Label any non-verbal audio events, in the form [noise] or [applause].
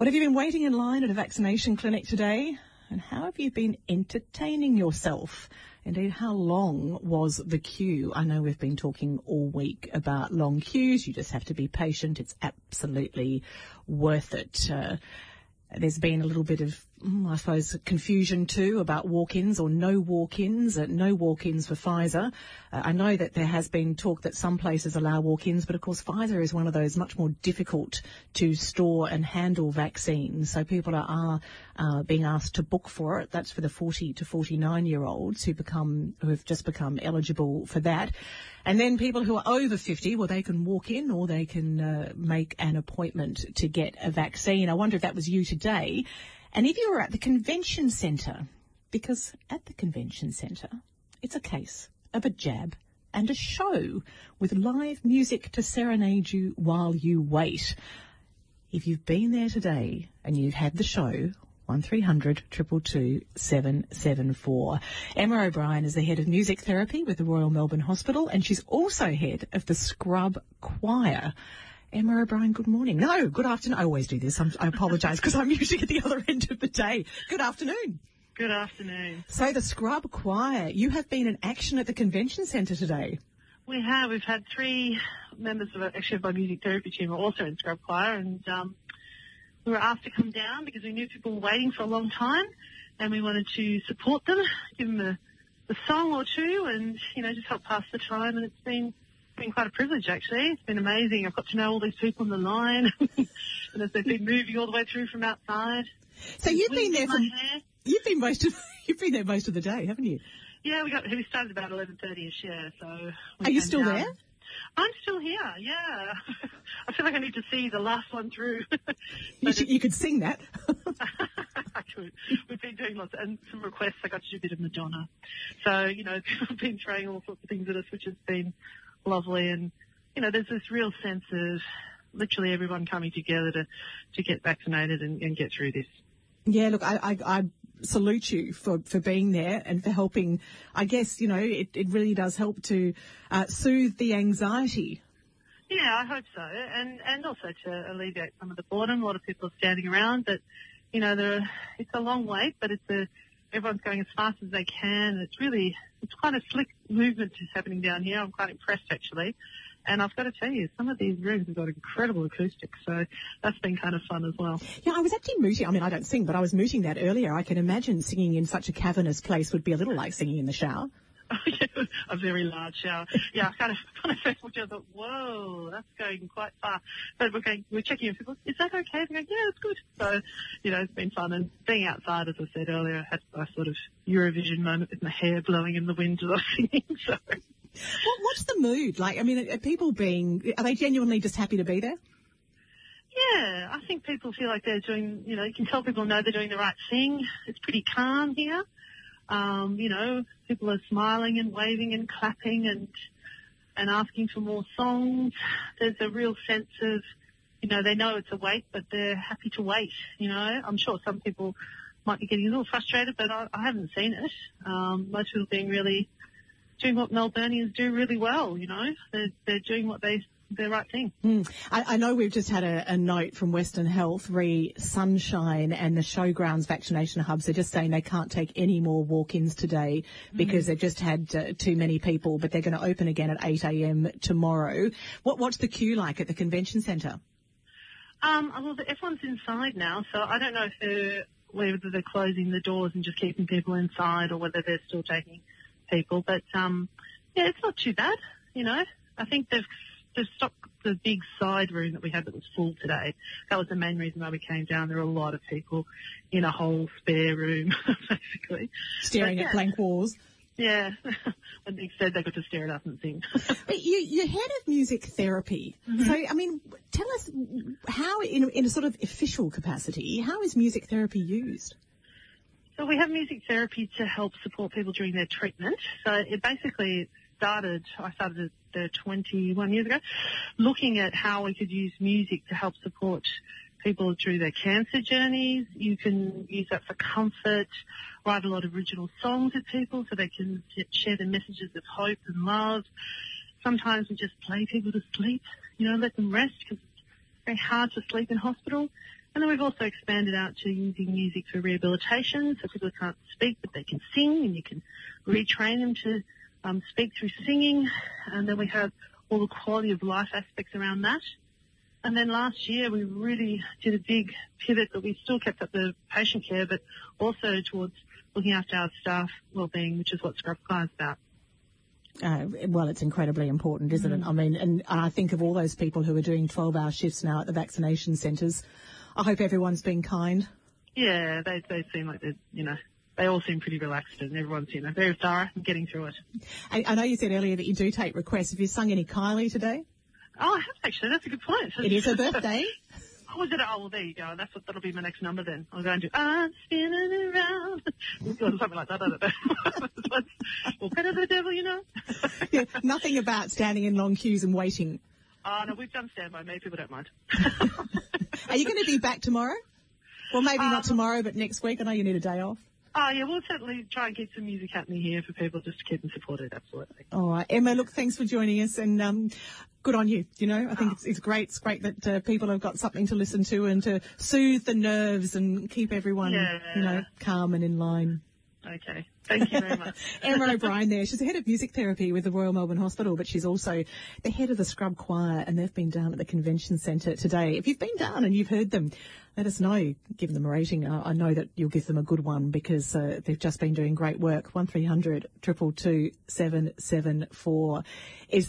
What have you been waiting in line at a vaccination clinic today? And how have you been entertaining yourself? Indeed, how long was the queue? I know we've been talking all week about long queues. You just have to be patient. It's absolutely worth it. Uh, there's been a little bit of, I suppose, confusion too about walk-ins or no walk-ins, uh, no walk-ins for Pfizer. Uh, I know that there has been talk that some places allow walk-ins, but of course Pfizer is one of those much more difficult to store and handle vaccines. So people are, are uh, being asked to book for it. That's for the 40 to 49 year olds who become, who have just become eligible for that. And then people who are over 50, well, they can walk in or they can uh, make an appointment to get a vaccine. I wonder if that was you today. And if you were at the convention centre, because at the convention centre, it's a case of a jab and a show with live music to serenade you while you wait. If you've been there today and you've had the show, 1300 222 774. Emma O'Brien is the head of music therapy with the Royal Melbourne Hospital and she's also head of the Scrub Choir. Emma O'Brien, good morning. No, good afternoon. I always do this. I'm, I apologise because I'm [laughs] usually at the other end of the day. Good afternoon. Good afternoon. So the Scrub Choir, you have been in action at the convention centre today. We have. We've had three members of actually of my music therapy team are also in Scrub Choir, and um, we were asked to come down because we knew people were waiting for a long time, and we wanted to support them, give them a, a song or two, and you know just help pass the time. And it's been been quite a privilege actually. It's been amazing. I've got to know all these people on the line, [laughs] and as they've been moving all the way through from outside. So you've been there for you've been most of [laughs] you've been there most of the day, haven't you? Yeah, we got we started about eleven thirty ish. Yeah, so are you still down. there? I'm still here. Yeah, [laughs] I feel like I need to see the last one through. you, should, you could sing that. I could. We've been doing lots and some requests. I got to do a bit of Madonna. So you know, people have been throwing all sorts of things at us, which has been lovely. And you know, there's this real sense of literally everyone coming together to to get vaccinated and, and get through this. Yeah, look, I, I, I salute you for, for being there and for helping. I guess, you know, it, it really does help to uh, soothe the anxiety. Yeah, I hope so. And, and also to alleviate some of the boredom. A lot of people are standing around, but, you know, there, it's a long wait, but it's a, everyone's going as fast as they can. It's really, it's quite a slick movement is happening down here. I'm quite impressed actually. And I've got to tell you, some of these rooms have got incredible acoustics, so that's been kind of fun as well. Yeah, I was actually mooting. I mean, I don't sing, but I was mooting that earlier. I can imagine singing in such a cavernous place would be a little like singing in the shower. [laughs] A very large shower. Yeah, I kind of, kind of first looked at thought, whoa, that's going quite far. But we're going, we're checking in. People, is that okay? They're going, yeah, it's good. So, you know, it's been fun. And being outside, as I said earlier, I had a sort of Eurovision moment with my hair blowing in the wind as I was singing. [laughs] So. What, what's the mood like? I mean, are people being, are they genuinely just happy to be there? Yeah, I think people feel like they're doing, you know, you can tell people know they're doing the right thing. It's pretty calm here. Um, you know, people are smiling and waving and clapping and, and asking for more songs. There's a real sense of, you know, they know it's a wait, but they're happy to wait, you know. I'm sure some people might be getting a little frustrated, but I, I haven't seen it. Um, most people being really doing what Melburnians do really well. You know, they're they're doing what they the right thing. Mm. I, I, know we've just had a, a, note from Western Health, re Sunshine and the Showgrounds vaccination hubs. They're just saying they can't take any more walk-ins today because mm. they've just had uh, too many people, but they're going to open again at 8 a.m. tomorrow. What, what's the queue like at the convention centre? Um, well, everyone's inside now, so I don't know if they're, whether they're closing the doors and just keeping people inside or whether they're still taking people. But um, yeah, it's not too bad. You know, I think they've they've stopped the big side room that we had that was full today. That was the main reason why we came down. There were a lot of people in a whole spare room, [laughs] basically. Staring but, at yeah. blank walls. Yeah, [laughs] when they said they got to stare at us and sing. [laughs] but you, you're head of music therapy. Mm-hmm. So, I mean, tell us how, in, in a sort of official capacity, how is music therapy used? So we have music therapy to help support people during their treatment. So it basically started, I started uh, 21 years ago, looking at how we could use music to help support people through their cancer journeys. You can use that for comfort, write a lot of original songs with people so they can share the messages of hope and love. Sometimes we just play people to sleep, you know, let them rest because it's very hard to sleep in hospital. And then we've also expanded out to using music for rehabilitation, so people can't speak but they can sing, and you can retrain them to um, speak through singing. And then we have all the quality of life aspects around that. And then last year we really did a big pivot, but we still kept up the patient care, but also towards looking after our staff well-being, which is what Scrub Choir is about. Uh, well, it's incredibly important, isn't Mm. it? I mean, and, and I think of all those people who are doing 12 hour shifts now at the vaccination centres. I hope everyone's been kind. Yeah, they they seem like they're you know they all seem pretty relaxed and everyone's you know very thorough and getting through it. I, I know you said earlier that you do take requests. Have you sung any Kylie today? Oh, I have actually. That's a good point. It is her birthday. [laughs] Oh, was it? Oh, well, there you go. That's what, that'll be my next number then. I'll go and do, I'm spinning around. [laughs] or something like that. I don't know. [laughs] well, better the devil, you know. yeah, nothing about standing in long queues and waiting. Oh, no, we've done Stand By Me. People don't mind. Are you going to be back tomorrow? Well, maybe not Um, tomorrow, but next week. I know you need a day off. Oh, yeah, we'll certainly try and keep some music happening here for people just to keep them supported. Absolutely. All right, Emma. Look, thanks for joining us, and um, good on you. You know, I think it's, it's great. It's great that uh, people have got something to listen to and to soothe the nerves and keep everyone, you know, calm and in line. Okay. Thank you very much. [laughs] Emma O'Brien there. She's the head of music therapy with the Royal Melbourne Hospital, but she's also the head of the Scrub Choir, and they've been down at the convention centre today. If you've been down and you've heard them, let us know. Give them a rating. I, I know that you'll give them a good one because uh, they've just been doing great work. One 1300 222 774 is the